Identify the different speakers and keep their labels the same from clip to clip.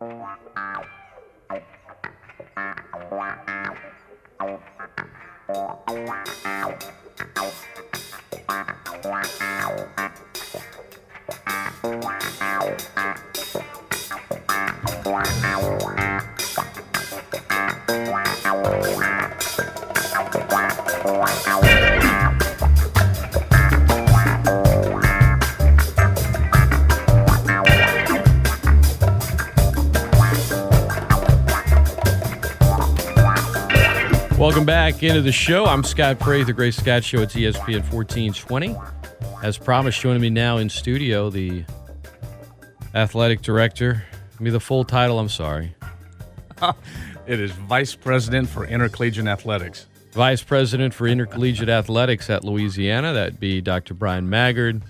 Speaker 1: Wow. Welcome back into the show. I'm Scott Prather, the Great Scott Show. It's ESPN 1420. As promised, joining me now in studio, the athletic director. Give me the full title. I'm sorry.
Speaker 2: It is Vice President for Intercollegiate Athletics.
Speaker 1: Vice President for Intercollegiate Athletics at Louisiana. That'd be Dr. Bryan Maggard.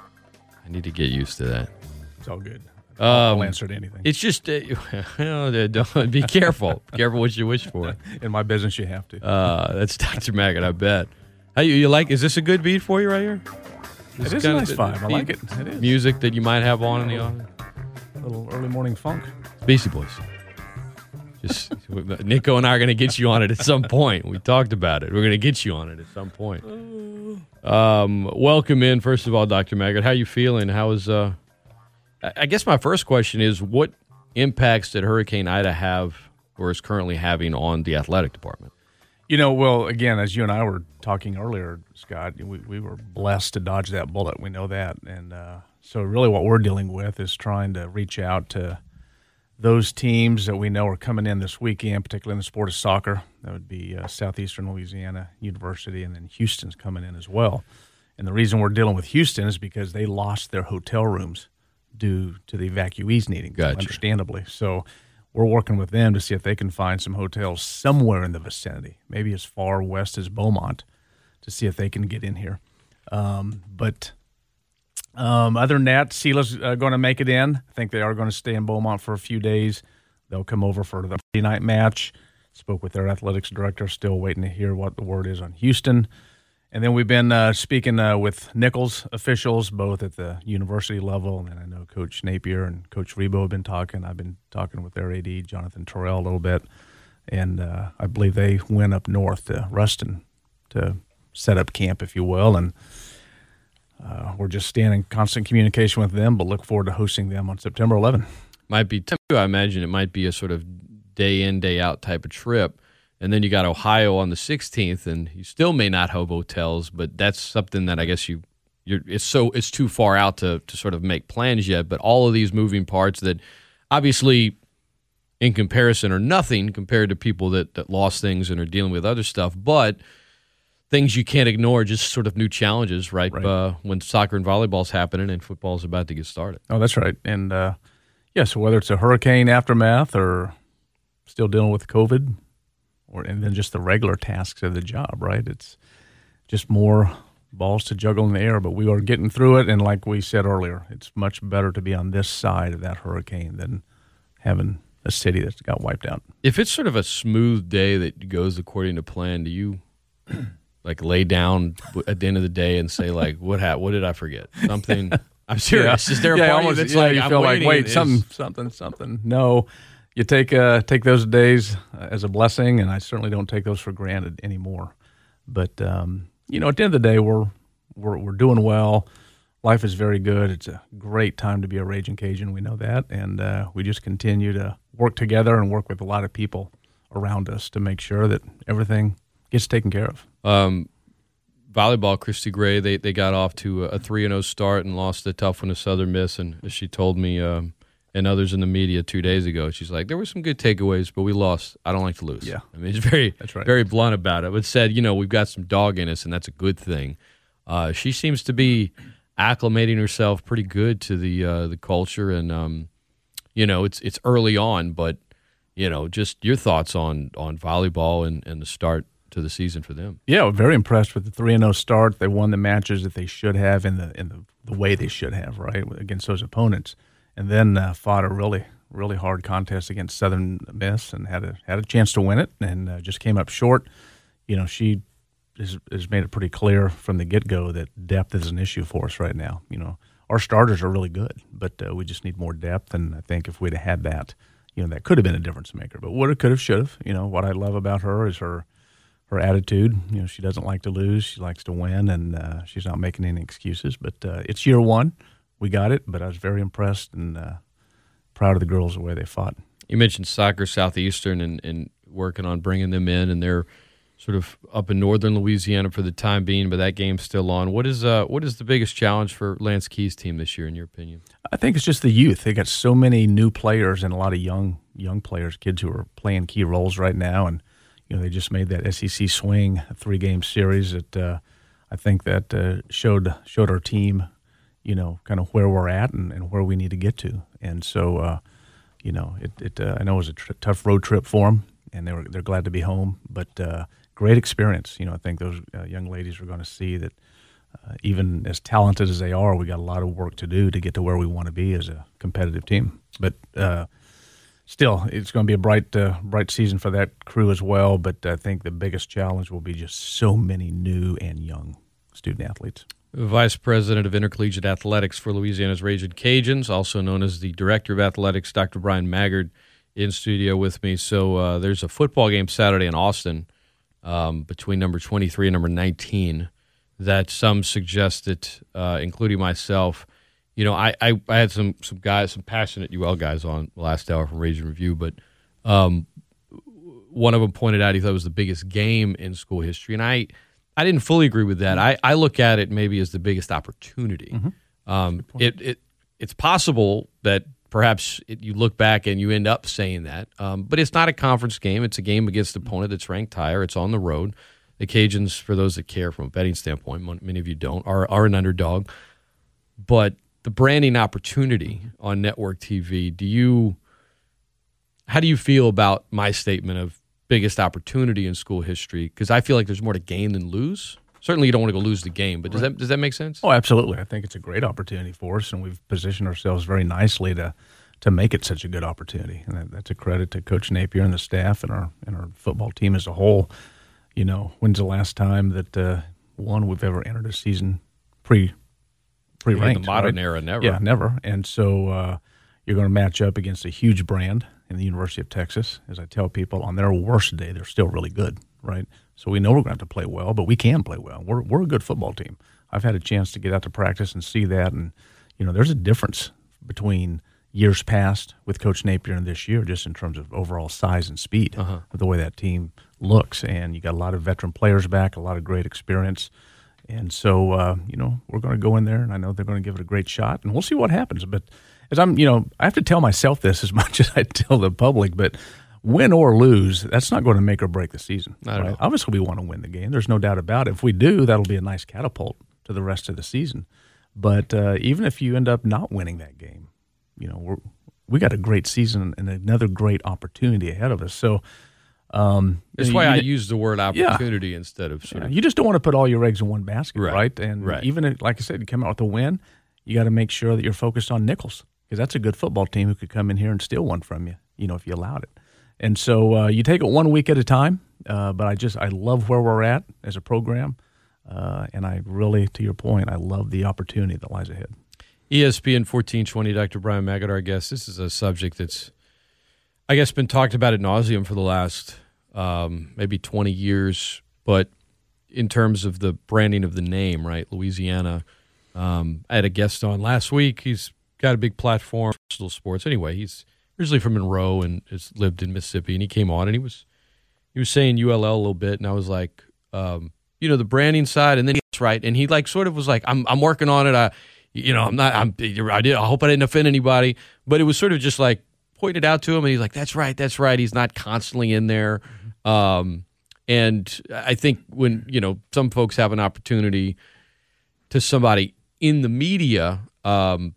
Speaker 1: I need to get used to that.
Speaker 2: It's all good. I'll
Speaker 1: Um,
Speaker 2: answer to anything.
Speaker 1: It's just, uh, you know, don't, be careful. careful what you wish for.
Speaker 2: In my business, you have to.
Speaker 1: Uh, that's Dr. Maggard, I bet. How you, you like? Is this a good beat for you right here? This
Speaker 2: It is a nice vibe. I like it. It is.
Speaker 1: Music that you might have on in the office.
Speaker 2: A little early morning funk.
Speaker 1: Beastie Boys. Just Nico and I are going to get you on it at some point. We talked about it. We're going to get you on it at some point. Um, welcome in, first of all, Dr. Maggard. How you feeling? How is? Uh, I guess my first question is, what impacts did Hurricane Ida have, or is currently having, on the athletic department?
Speaker 2: You know, well, again, as you and I were talking earlier, Scott, we, we were blessed to dodge that bullet. We know that. And uh, so, really, what we're dealing with is trying to reach out to those teams that we know are coming in this weekend, particularly in the sport of soccer. That would be uh, Southeastern Louisiana University, and then Houston's coming in as well. And the reason we're dealing with Houston is because they lost their hotel rooms due to the evacuees needing, them,
Speaker 1: Gotcha.
Speaker 2: understandably. So we're working with them to see if they can find some hotels somewhere in the vicinity, maybe as far west as Beaumont, to see if they can get in here. Um, but um, other than that, Sila's uh, going to make it in. I think they are going to stay in Beaumont for a few days. They'll come over for the Friday night match. Spoke with their athletics director. Still waiting to hear what the word is on Houston. And then we've been uh, speaking uh, with Nicholls officials, both at the university level, and I know Coach Napier and Coach Rebowe have been talking. I've been talking with their AD, Jonathan Terrell, a little bit, and uh, I believe they went up north to Ruston to set up camp, if you will, and uh, we're just staying in constant communication with them, but look forward to hosting them on September 11.
Speaker 1: Might be, I imagine it might be a sort of day in, day out type of trip. And then you got Ohio on the 16th, and you still may not have hotels, but that's something that I guess you, you're, it's so, it's too far out to, to sort of make plans yet. But all of these moving parts that obviously in comparison are nothing compared to people that, that lost things and are dealing with other stuff, but things you can't ignore, just sort of new challenges, right?
Speaker 2: Right.
Speaker 1: Uh, when soccer and volleyball's happening and football's about to get started.
Speaker 2: Oh, that's right. And uh, yeah, so whether it's a hurricane aftermath or still dealing with COVID, or and then just the regular tasks of the job, right? It's just more balls to juggle in the air, but we are getting through it. And like we said earlier, it's much better to be on this side of that hurricane than having a city that's got wiped out.
Speaker 1: if it's sort of a smooth day that goes according to plan, do you like lay down at the end of the day and say like, "What ha- What did I forget? Something." I'm serious. Is there a
Speaker 2: yeah,
Speaker 1: part of
Speaker 2: almost,
Speaker 1: that's
Speaker 2: yeah,
Speaker 1: like,
Speaker 2: you
Speaker 1: I'm
Speaker 2: feel like, wait,
Speaker 1: is-
Speaker 2: something, something, something. No, you take uh, take those days uh, as a blessing, and I certainly don't take those for granted anymore. But um, you know, at the end of the day, we're we're we're doing well. Life is very good. It's a great time to be a Ragin' Cajun. We know that, and uh, we just continue to work together and work with a lot of people around us to make sure that everything gets taken care of.
Speaker 1: Um, volleyball, Christy Gray, they, they got off to a 3 0 start and lost a tough one to Southern Miss. And as she told me, um, and others in the media two days ago, she's like, there were some good takeaways, but we lost. I don't like to lose.
Speaker 2: Yeah.
Speaker 1: I mean, it's very,
Speaker 2: That's right.
Speaker 1: very blunt about it, but said, you know, we've got some dog in us, and that's a good thing. Uh, she seems to be acclimating herself pretty good to the uh, the culture, and um, you know, it's it's early on, but you know, just your thoughts on on volleyball and, and the start to the season for them.
Speaker 2: Yeah, very impressed with the three and zero start. They won the matches that they should have in the in the, the way they should have, right, against those opponents, and then uh, fought a really really hard contest against Southern Miss and had a had a chance to win it, and uh, just came up short. You know, she has, has made it pretty clear from the get go that depth is an issue for us right now. You know, our starters are really good, but uh, we just need more depth. And I think if we'd have had that, you know, that could have been a difference maker. But what it could have, should have. You know, what I love about her is her her attitude. You know, she doesn't like to lose; she likes to win, and uh, she's not making any excuses. But uh, it's year one, we got it. But I was very impressed and uh, proud of the girls the way they fought.
Speaker 1: You mentioned soccer southeastern and, and working on bringing them in, and they're sort of up in northern Louisiana for the time being, but that game's still on. What is uh what is the biggest challenge for Lance Key's team this year, in your opinion?
Speaker 2: I think it's just the youth. They got so many new players and a lot of young young players, kids who are playing key roles right now, and you know they just made that SEC swing, a three game series that uh, I think that uh, showed showed our team, you know, kind of where we're at and, and where we need to get to. And so, uh, you know, it, it uh, I know it was a tr- tough road trip for them, and they were they're glad to be home, but uh, great experience. You know, I think those uh, young ladies are going to see that uh, even as talented as they are, we got a lot of work to do to get to where we want to be as a competitive team. But uh, still, it's going to be a bright, bright season for that crew as well. But I think the biggest challenge will be just so many new and young student athletes.
Speaker 1: Vice President of Intercollegiate Athletics for Louisiana's Ragin' Cajuns, also known as the Director of Athletics, Dr. Bryan Maggard, in studio with me. So uh, there's a football game Saturday in Austin um, between number 23 and number 19 that some suggested, uh, including myself. You know, I, I, I, had some some guys, some passionate UL guys on last hour from Raging Review, but um, one of them pointed out he thought it was the biggest game in school history, and I I didn't fully agree with that. I, I look at it maybe as the biggest opportunity. Mm-hmm. Um, it, it it's possible that perhaps it, you look back and you end up saying that. Um, but it's not a conference game. It's a game against an opponent that's ranked higher. It's on the road. The Cajuns, for those that care from a betting standpoint, many of you don't, are, are an underdog. But the branding opportunity on network TV, do you, how do you feel about my statement of biggest opportunity in school history? Because I feel like there's more to gain than lose certainly you don't want to go lose the game. But does right. that does that make sense?
Speaker 2: Oh, absolutely. I think it's a great opportunity for us, and we've positioned ourselves very nicely to to make it such a good opportunity. And that, that's a credit to Coach Napier and the staff and our and our football team as a whole. You know, when's the last time that uh, one we've ever entered a season pre pre ranked?
Speaker 1: The modern
Speaker 2: right?
Speaker 1: era, never.
Speaker 2: Yeah, never. And so uh, you're going to match up against a huge brand in the University of Texas. As I tell people, on their worst day, they're still really good, right? So we know we're going to have to play well, but we can play well. We're, we're a good football team. I've had a chance to get out to practice and see that. And, you know, there's a difference between years past with Coach Napier and this year, just in terms of overall size and speed uh-huh. the way that team looks. And you got a lot of veteran players back, a lot of great experience. And so, uh, you know, we're going to go in there, and I know they're going to give it a great shot, and we'll see what happens. But as I'm, you know, I have to tell myself this as much as I tell the public, but win or lose, that's not going to make or break the season. Right? Obviously, we want to win the game. There's no doubt about it. If we do, that'll be a nice catapult to the rest of the season. But uh, even if you end up not winning that game, you know, we're, we got a great season and another great opportunity ahead of us. So
Speaker 1: um, that's why you, I use the word opportunity yeah. instead of sort
Speaker 2: yeah. You just don't want to put all your eggs in one basket, right?
Speaker 1: right?
Speaker 2: And
Speaker 1: right.
Speaker 2: even if, like I said, you come out with a win, you got to make sure that you're focused on Nicholls because that's a good football team who could come in here and steal one from you. You know, if you allowed it. And so uh, you take it one week at a time. Uh, but I just I love where we're at as a program, uh, and I really, to your point, I love the opportunity that lies ahead.
Speaker 1: ESPN fourteen twenty, Dr. Bryan Maggard, our guest. This is a subject that's, I guess, been talked about at nauseum for the last um, maybe twenty years. But in terms of the branding of the name, right, Louisiana. Um, I had a guest on last week. He's got a big platform, sports. Anyway, he's originally from Monroe and has lived in Mississippi, and he came on and he was he was saying ULL a little bit, and I was like, um, you know, the branding side, and then he's right, and he like sort of was like, I'm I'm working on it. I, you know, I'm not. I'm. I did. I hope I didn't offend anybody, but it was sort of just like pointed out to him, and he's like, that's right, that's right. He's not constantly in there. Um, and I think when you know some folks have an opportunity to somebody in the media, um,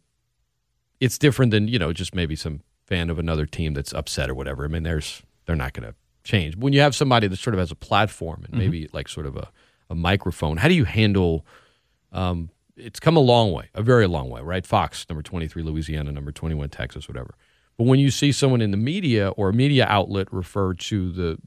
Speaker 1: it's different than you know just maybe some fan of another team that's upset or whatever. I mean, there's they're not going to change. When you have somebody that sort of has a platform and mm-hmm. maybe like sort of a, a microphone, how do you handle? Um, it's come a long way, a very long way, right? Fox, number 23, Louisiana, number 21, Texas, whatever. But when you see someone in the media or a media outlet refer to the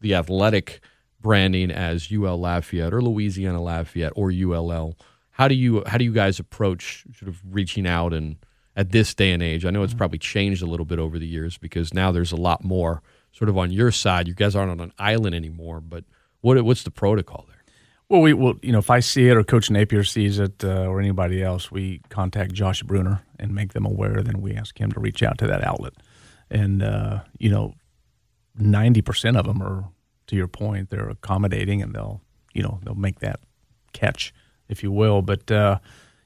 Speaker 1: the athletic branding as UL Lafayette or Louisiana Lafayette or ULL, how do you how do you guys approach sort of reaching out and at this day and age? I know it's probably changed a little bit over the years because now there's a lot more sort of on your side. You guys aren't on an island anymore, but what what's the protocol there?
Speaker 2: Well, we will, you know, if I see it or Coach Napier sees it uh, or anybody else, we contact Josh Bruner and make them aware. Then we ask him to reach out to that outlet. And, uh, you know, 90% of them are, to your point, they're accommodating and they'll, you know, they'll make that catch, if you will. But, uh,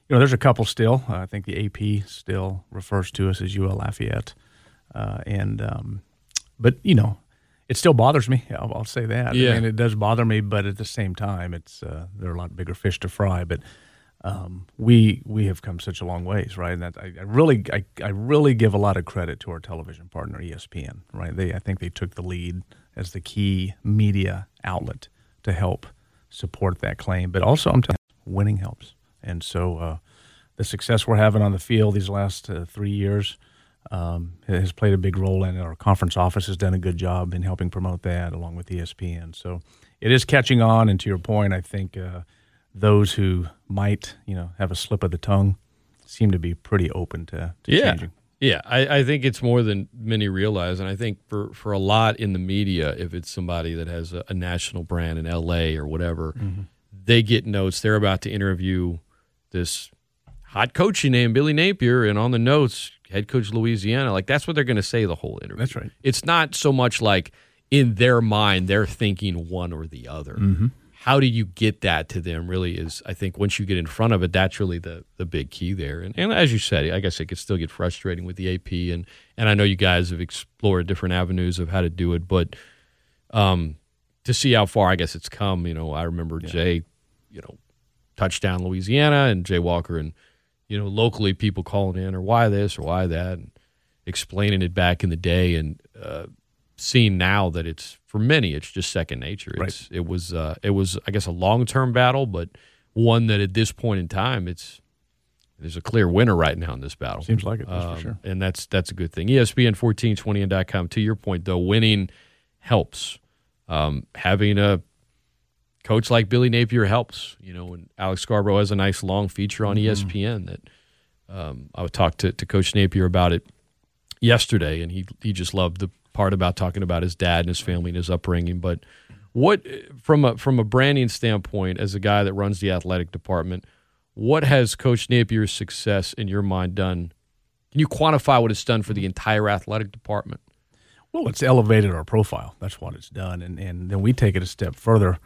Speaker 2: you know, there's a couple still. I think the AP still refers to us as UL Lafayette. Uh, and, um, but, you know, it still bothers me. I'll, I'll say that.
Speaker 1: Yeah.
Speaker 2: I mean, it does bother me, but at the same time, it's uh, there are a lot bigger fish to fry. But um, we we have come such a long ways, right? And that I, I really I, I really give a lot of credit to our television partner ESPN, right? They I think they took the lead as the key media outlet to help support that claim, but also I'm telling you, winning helps, and so uh, the success we're having on the field these last uh, three years um, has played a big role in it. Our conference office has done a good job in helping promote that, along with ESPN. So it is catching on. And to your point, I think uh, those who might, you know, have a slip of the tongue seem to be pretty open to, to
Speaker 1: yeah.
Speaker 2: changing.
Speaker 1: Yeah, I, I think it's more than many realize, and I think for, for a lot in the media, if it's somebody that has a, a national brand in L.A. or whatever, mm-hmm. they get notes. They're about to interview this hot coach named Billy Napier, and on the notes, head coach Louisiana. Like that's what they're going to say the whole interview.
Speaker 2: That's right.
Speaker 1: It's not so much like in their mind they're thinking one or the other.
Speaker 2: Mm-hmm.
Speaker 1: How do you get that to them? Really, is I think once you get in front of it, that's really the the big key there. And, and as you said, I guess it could still get frustrating with the AP, and and I know you guys have explored different avenues of how to do it, but um, to see how far I guess it's come. You know, I remember yeah. Jay, you know, touchdown Louisiana, and Jay Walker and you know, locally people calling in or why this or why that, and explaining it back in the day, and uh, seeing now that it's for many it's just second nature. It's,
Speaker 2: right.
Speaker 1: It was uh, it was I guess a long term battle, but one that at this point in time it's there's a clear winner right now in this battle.
Speaker 2: Seems like it,
Speaker 1: um,
Speaker 2: for sure.
Speaker 1: And that's that's a good thing. ESPN fourteen twenty and .com. To your point though, winning helps. Um, having a coach like Billy Napier helps. You know, and Alex Scarborough has a nice long feature on mm-hmm. ESPN that um, I would talk to, to Coach Napier about it yesterday, and he he just loved the part about talking about his dad and his family and his upbringing. But what from a from a branding standpoint, as a guy that runs the athletic department, what has Coach Napier's success in your mind done? Can you quantify what it's done for the entire athletic department?
Speaker 2: Well, it's elevated our profile. That's what it's done, and and then we take it a step further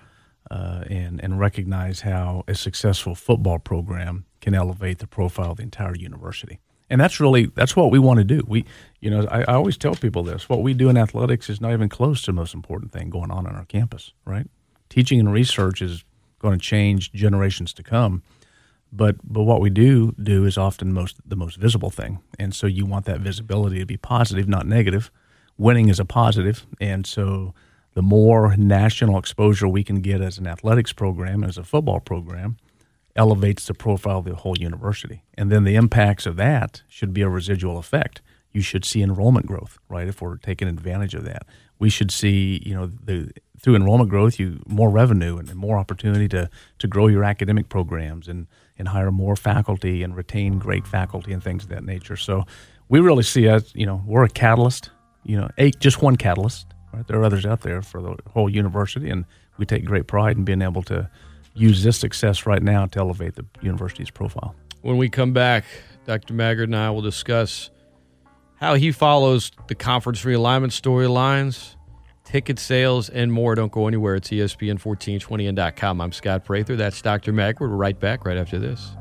Speaker 2: uh, and and recognize how a successful football program can elevate the profile of the entire university. And that's really that's what we want to do. We, you know, I, I always tell people this: what we do in athletics is not even close to the most important thing going on on our campus. Right? Teaching and research is going to change generations to come, but but what we do do is often most the most visible thing. And so you want that visibility to be positive, not negative. Winning is a positive, and so the more national exposure we can get as an athletics program, as a football program, elevates the profile of the whole university. And then the impacts of that should be a residual effect. You should see enrollment growth, right? If we're taking advantage of that, we should see, you know, the through enrollment growth, you more revenue and, more opportunity to to grow your academic programs and and hire more faculty and retain great faculty and things of that nature. So we really see us, you know, we're a catalyst, you know, a, just one catalyst Right? There are others out there for the whole university, and we take great pride in being able to use this success right now to elevate the university's profile.
Speaker 1: When we come back, Dr. Maggard and I will discuss how he follows the conference realignment storylines, ticket sales, and more. Don't go anywhere. It's ESPN1420and.com. I'm Scott Prather. That's Dr. Maggard. We're right back right after this.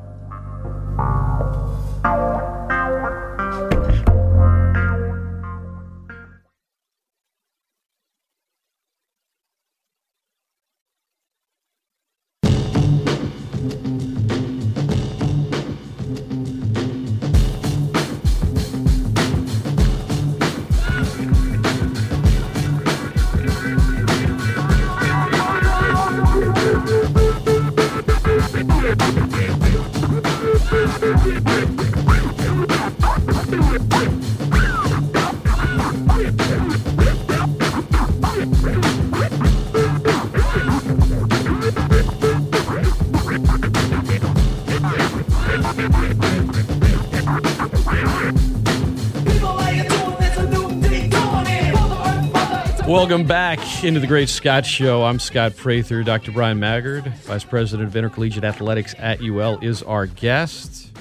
Speaker 1: Welcome back into the Great Scott Show. I'm Scott Prather. Dr. Bryan Maggard, Vice President of Intercollegiate Athletics at UL, is our guest.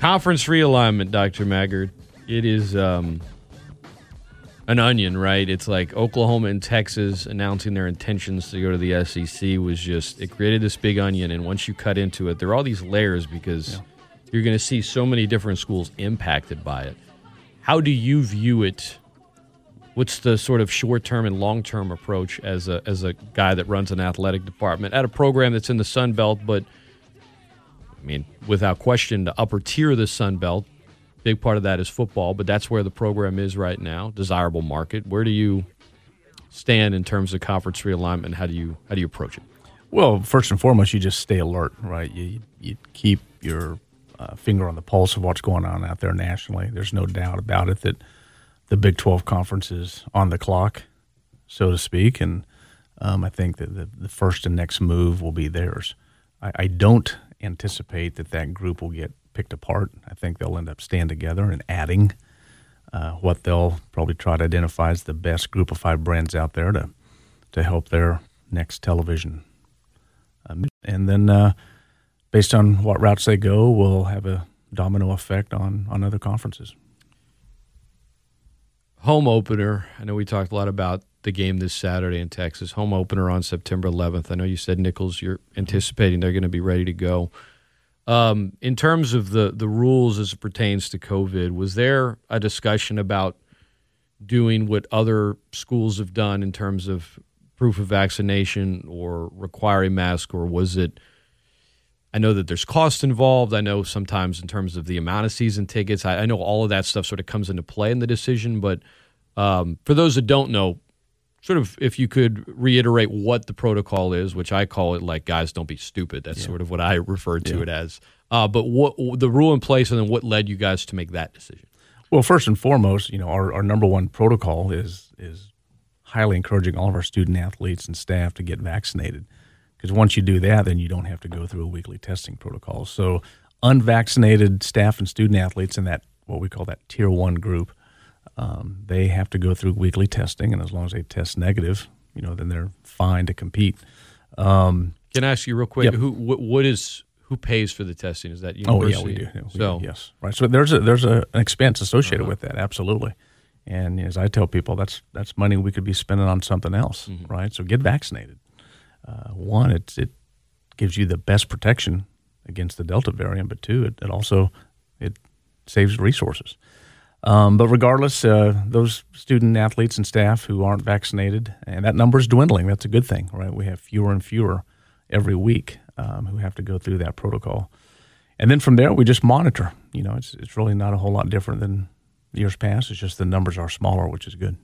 Speaker 1: Conference realignment, Dr. Maggard. It is um, an onion, right? It's like Oklahoma and Texas announcing their intentions to go to the SEC was just, it created this big onion. And once you cut into it, there are all these layers because yeah. you're going to see so many different schools impacted by it. How do you view it? What's the sort of short term and long term approach as a as a guy that runs an athletic department at a program that's in the Sun Belt, but I mean, without question, the upper tier of the Sun Belt, big part of that is football, but that's where the program is right now. Desirable market. Where do you stand in terms of conference realignment? How do you how do you approach it?
Speaker 2: Well, first and foremost, you just stay alert, right? You you keep your uh, finger on the pulse of what's going on out there nationally. There's no doubt about it that the Big 12 conference is on the clock, so to speak. And um, I think that the, the, first and next move will be theirs. I, I, don't anticipate that that group will get picked apart. I think they'll end up staying together and adding uh, what they'll probably try to identify as the best group of five brands out there to, to help their next television. Um, and then, uh, based on what routes they go, will have a domino effect on, on other conferences
Speaker 1: home opener. I know we talked a lot about the game this Saturday in Texas. Home opener on September 11th. I know you said Nicholls, You're anticipating they're going to be ready to go. Um, in terms of the the rules as it pertains to COVID, was there a discussion about doing what other schools have done in terms of proof of vaccination or requiring mask, or was it? I know that there's cost involved. I know sometimes in terms of the amount of season tickets. I, I know all of that stuff sort of comes into play in the decision. But um, for those that don't know, sort of if you could reiterate what the protocol is, which I call it like guys don't be stupid. That's yeah. sort of what I refer to yeah. it as. Uh, but what the rule in place, and then what led you guys to make that decision?
Speaker 2: Well, first and foremost, you know, our, our number one protocol is is highly encouraging all of our student athletes and staff to get vaccinated because once you do that, then you don't have to go through a weekly testing protocol. So unvaccinated staff and student athletes in that what we call that tier one group, um, they have to go through weekly testing, and as long as they test negative, you know, then they're fine to compete. Um,
Speaker 1: Can I ask you real quick? Yep. Who what, what is who pays for the testing? Is that university?
Speaker 2: Oh yeah, we do. Yeah, we so do. yes, right. So there's a there's a, an expense associated uh-huh. with that, absolutely. And as I tell people, that's that's money we could be spending on something else, mm-hmm. right? So get vaccinated uh, one, it, it gives you the best protection against the Delta variant, but two, it, it also it saves resources. Um, but regardless, uh, those student athletes and staff who aren't vaccinated, and that number is dwindling. That's a good thing, right? We have fewer and fewer every week um, who have to go through that protocol. And then from there, we just monitor. You know, it's, it's really not a whole lot different than years past. It's just the numbers are smaller, which is good.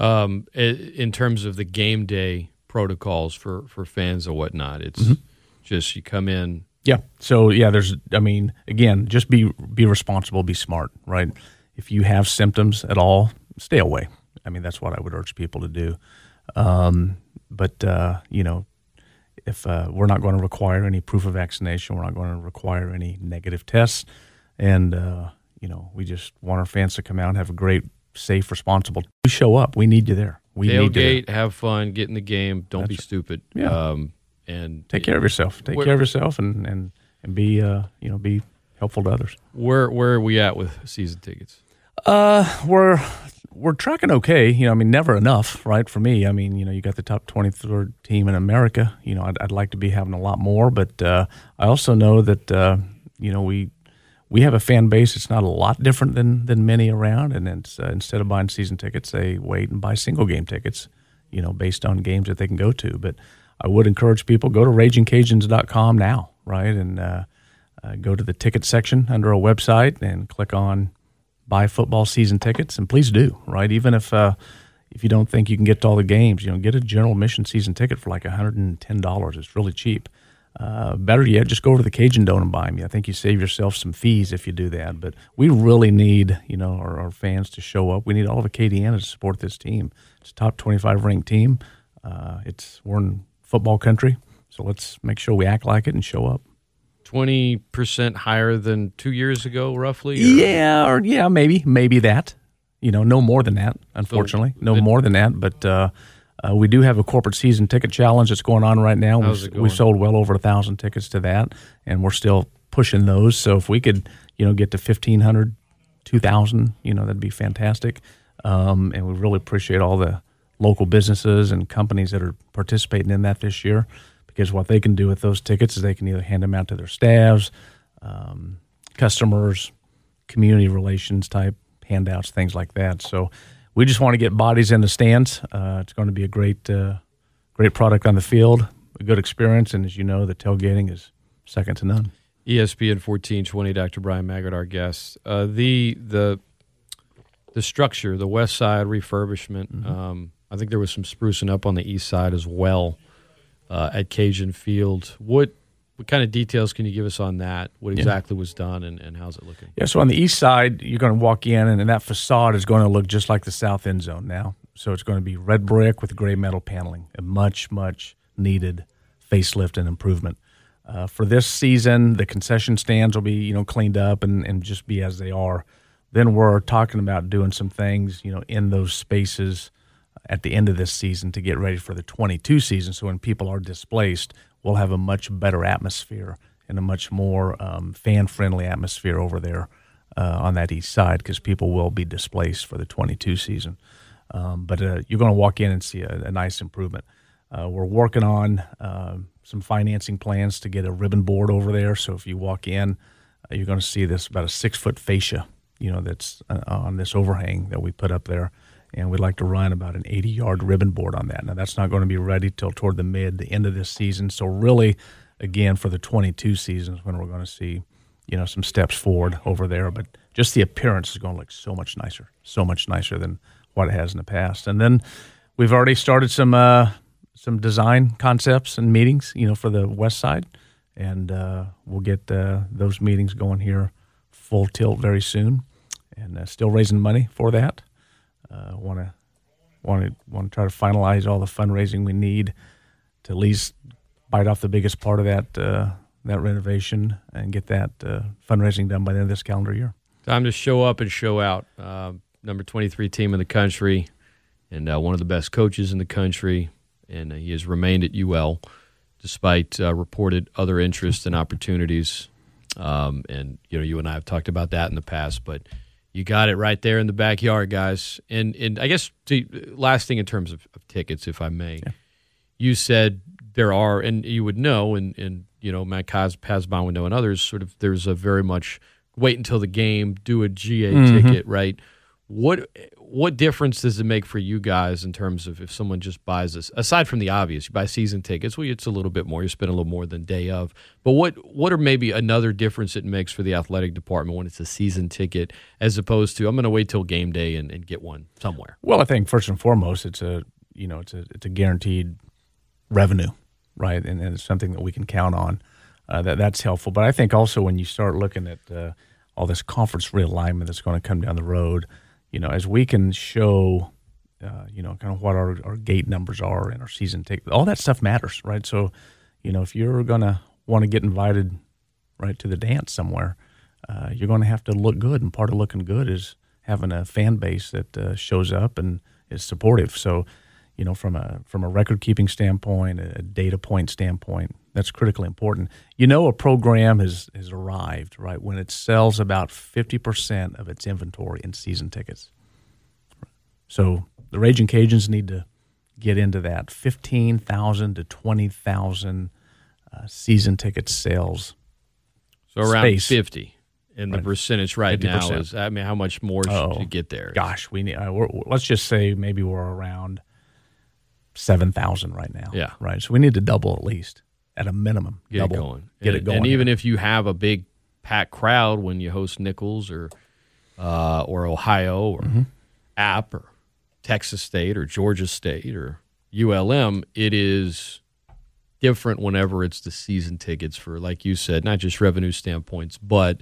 Speaker 1: Um, in terms of the game day protocols for for fans or whatnot. It's mm-hmm. just you come in.
Speaker 2: Yeah. So yeah, there's. I mean, again, just be be responsible, be smart, right? If you have symptoms at all, stay away. I mean, that's what I would urge people to do. Um, but uh, you know, if uh, we're not going to require any proof of vaccination, we're not going to require any negative tests, and uh, you know, we just want our fans to come out and have a great, safe, responsible. We show up. We need you there. We
Speaker 1: tailgate, have fun, get in the game. Don't be stupid.
Speaker 2: Yeah. Um, and take care of yourself. Take care of yourself, and and and be uh, you know be helpful to others.
Speaker 1: Where where are we at with season tickets?
Speaker 2: Uh, we're we're tracking okay. You know, I mean, never enough, right? For me, I mean, you know, you got the top twenty third team in America. You know, I'd, I'd like to be having a lot more, but uh, I also know that uh, you know we we have a fan base that's not a lot different than than many around, and it's, uh, instead of buying season tickets, they wait and buy single game tickets, you know, based on games that they can go to. But I would encourage people go to ragincajuns.com now, right, and uh, uh, go to the ticket section under our website and click on buy football season tickets, and please do, right, even if. Uh, if you don't think you can get to all the games, you know, get a general admission season ticket for like $110. It's really cheap. Uh, better yet, just go over to the Cajun Dome and buy them. I think you save yourself some fees if you do that. But we really need, you know, our, our fans to show up. We need all of Acadiana to support this team. It's a top 25 ranked team. Uh, it's we're in football country, so let's make sure we act like it and show up.
Speaker 1: Twenty percent higher than two years ago, roughly.
Speaker 2: Or? Yeah, or yeah, maybe, maybe that. you know, no more than that. Unfortunately, no more than that. But uh, uh, we do have a corporate season ticket challenge that's going on right now.
Speaker 1: How's
Speaker 2: we we sold well over a thousand tickets to that, and we're still pushing those. So if we could, you know, get to 1,500, 2,000, you know, that'd be fantastic. Um, and we really appreciate all the local businesses and companies that are participating in that this year because what they can do with those tickets is they can either hand them out to their staffs, um, customers, community relations type handouts, things like that. So we just want to get bodies in the stands. Uh, it's going to be a great, uh, great product on the field, a good experience, and as you know, the tailgating is second to none.
Speaker 1: ESPN fourteen twenty. Dr. Bryan Maggard, our guest. Uh, the the the structure, the west side refurbishment.
Speaker 2: Mm-hmm.
Speaker 1: Um, I think there was some sprucing up on the east side as well uh, at Cajun Field. What what kind of details can you give us on that? What exactly was done, and, and how's it looking?
Speaker 2: Yeah, so on the east side, you're going to walk in, and, and that facade is going to look just like the south end zone now. So it's going to be red brick with gray metal paneling, a much, much needed facelift and improvement. Uh, for this season, the concession stands will be, you know, cleaned up and, and just be as they are. Then we're talking about doing some things, you know, in those spaces at the end of this season to get ready for the 22 season. So when people are displaced, we'll have a much better atmosphere and a much more um, fan friendly atmosphere over there uh, on that east side because people will be displaced for the 22 season. Um, but uh, you're going to walk in and see a, a nice improvement. Uh, we're working on uh, some financing plans to get a ribbon board over there. So if you walk in, you're going to see this about a six foot fascia, you know, that's uh, on this overhang that we put up there. And we'd like to run about an 80 yard ribbon board on that. Now, that's not going to be ready till toward the mid, the end of this season. So, really, again, for the 22 seasons when we're going to see, you know, some steps forward over there. But just the appearance is going to look so much nicer, so much nicer than what it has in the past. And then we've already started some uh, some design concepts and meetings, you know, for the west side, and uh, we'll get uh, those meetings going here full tilt very soon, and uh, still raising money for that. Want to want to want to try to finalize all the fundraising we need to at least bite off the biggest part of that uh, that renovation and get that uh, fundraising done by the end of this calendar year.
Speaker 1: Time to show up and show out. Uh, number 23 team in the country and uh, one of the best coaches in the country. And uh, he has remained at UL despite uh, reported other interests and opportunities. Um, and, you know, you and I have talked about that in the past, but you got it right there in the backyard, guys. And, and I guess to, last thing in terms of, of tickets, if I may, you said there are, and you would know, and, and you know, Matt Kaz, Pazbon would know, and others, sort of, there's a very much wait until the game, do a GA mm-hmm. ticket, right? What what difference does it make for you guys in terms of if someone just buys this? Aside from the obvious, you buy season tickets, well, it's a little bit more. You spend a little more than day of. But what what are maybe another difference it makes for the athletic department when it's a season ticket as opposed to I'm going to wait till game day and, and get one somewhere?
Speaker 2: Well, I think first and foremost, it's a you know it's a it's a guaranteed revenue, right? And, and it's something that we can count on. Uh, that that's helpful. But I think also when you start looking at uh, all this conference realignment that's going to come down the road, you know, as we can show, uh, you know, kind of what our, our gate numbers are and our season ticket, all that stuff matters, right? So, you know, if you're going to want to get invited, right, to the dance somewhere, uh, you're going to have to look good. And part of looking good is having a fan base that uh, shows up and is supportive. So, you know, from a from a record keeping standpoint, a data point standpoint, that's critically important. You know, a program has has arrived right when it sells about fifty percent of its inventory in season tickets. So the Ragin' Cajuns need to get into that fifteen thousand to twenty thousand uh, season ticket sales.
Speaker 1: So around
Speaker 2: Space.
Speaker 1: 50. And the
Speaker 2: Right.
Speaker 1: percentage right now
Speaker 2: 50%.
Speaker 1: is, I mean, how much more should
Speaker 2: Oh,
Speaker 1: you get there?
Speaker 2: Gosh, we need. Uh, we're, let's just say maybe we're around seven thousand right now.
Speaker 1: Yeah.
Speaker 2: right. So we need to double at least at a minimum.
Speaker 1: get
Speaker 2: double,
Speaker 1: it going.
Speaker 2: Get
Speaker 1: and,
Speaker 2: it going.
Speaker 1: And even if you have a big packed crowd when you host Nichols or uh, or Ohio or
Speaker 2: Mm-hmm.
Speaker 1: App or Texas State or Georgia State or ULM, it is different whenever it's the season tickets for, like you said, not just revenue standpoints, but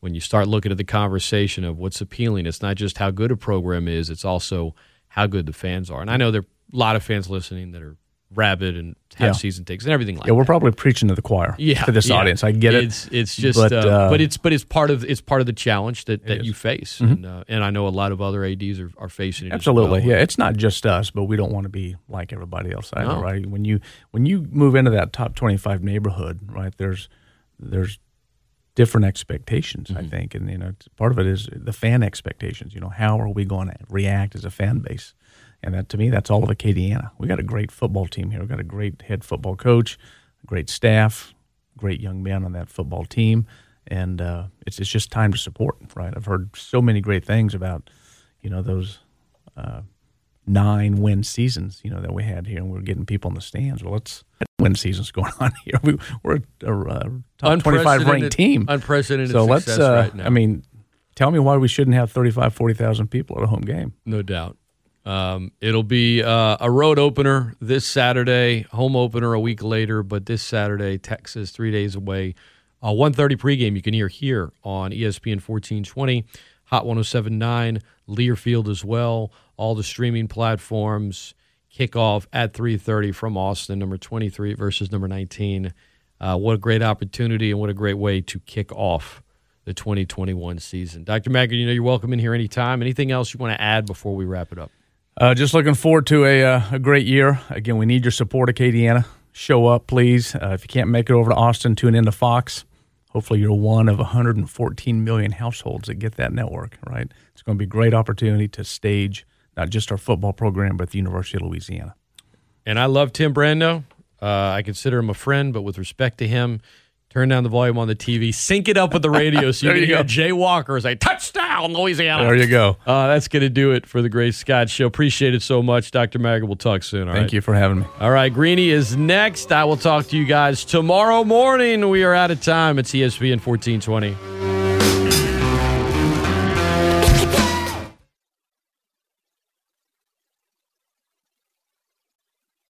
Speaker 1: when you start looking at the conversation of what's appealing, it's not just how good a program is, it's also how good the fans are. And I know there are a lot of fans listening that are rabid and have
Speaker 2: Yeah.
Speaker 1: season tickets and everything like
Speaker 2: Yeah, we're
Speaker 1: that.
Speaker 2: probably preaching to the choir
Speaker 1: yeah,
Speaker 2: to this
Speaker 1: yeah.
Speaker 2: audience. I get it.
Speaker 1: It's it's just
Speaker 2: But,
Speaker 1: uh,
Speaker 2: uh,
Speaker 1: but it's but it's part of it's part of the challenge that, that
Speaker 2: is.
Speaker 1: you face,
Speaker 2: Mhm.
Speaker 1: and uh, and I know a lot of other ads are, are facing it. as
Speaker 2: Absolutely,
Speaker 1: well.
Speaker 2: yeah. It's not just us, but we don't want to be like everybody else, either,
Speaker 1: No.
Speaker 2: right? When you when you move into that top twenty-five neighborhood, right? There's there's different expectations, I
Speaker 1: Mhm.
Speaker 2: think, and you know, part of it is the fan expectations. You know, how are we going to react as a fan base? And that to me, that's all of Acadiana. We got a great football team here. We got a great head football coach, great staff, great young men on that football team, and uh, it's it's just time to support, right? I've heard so many great things about, you know, those uh, nine win seasons, you know, that we had here, and we are getting people in the stands. Well, it's win seasons going on here. We, we're a, a top twenty five ranked team.
Speaker 1: Unprecedented
Speaker 2: So let's, uh,
Speaker 1: right now.
Speaker 2: I mean, tell me why we shouldn't have 35, 40,000 people at a home game.
Speaker 1: No doubt. Um, it'll be uh, a road opener this Saturday, home opener a week later, but this Saturday, Texas, three days away. Uh, 1.30 pregame you can hear here on ESPN 1420, Hot 1079, Learfield as well, all the streaming platforms. Kickoff at 3.30 from Austin, number 23 versus number 19. Uh, what a great opportunity and what a great way to kick off the 2021 season. Dr. Maggard, you know you're welcome in here anytime. Anything else you want to add before we wrap it up?
Speaker 2: Uh, just looking forward to a, uh, a great year. Again, we need your support, Acadiana. Show up, please. Uh, if you can't make it over to Austin, tune in to Fox. Hopefully, you're one of 114 million households that get that network, right? It's going to be a great opportunity to stage not just our football program, but the University of Louisiana.
Speaker 1: And I love Tim Brando. Uh, I consider him a friend, but with respect to him, turn down the volume on the TV, sync it up with the radio so you can
Speaker 2: you
Speaker 1: hear
Speaker 2: go.
Speaker 1: Jay Walker say, touchdown, Louisiana.
Speaker 2: There you go.
Speaker 1: Uh, that's going to do it for the Great Scott Show. Appreciate it so much. Dr. Maggard, we'll talk soon. all
Speaker 2: Thank
Speaker 1: right?
Speaker 2: you for having me.
Speaker 1: All right, Greeny is next. I will talk to you guys tomorrow morning. We are out of time. It's ESPN 1420.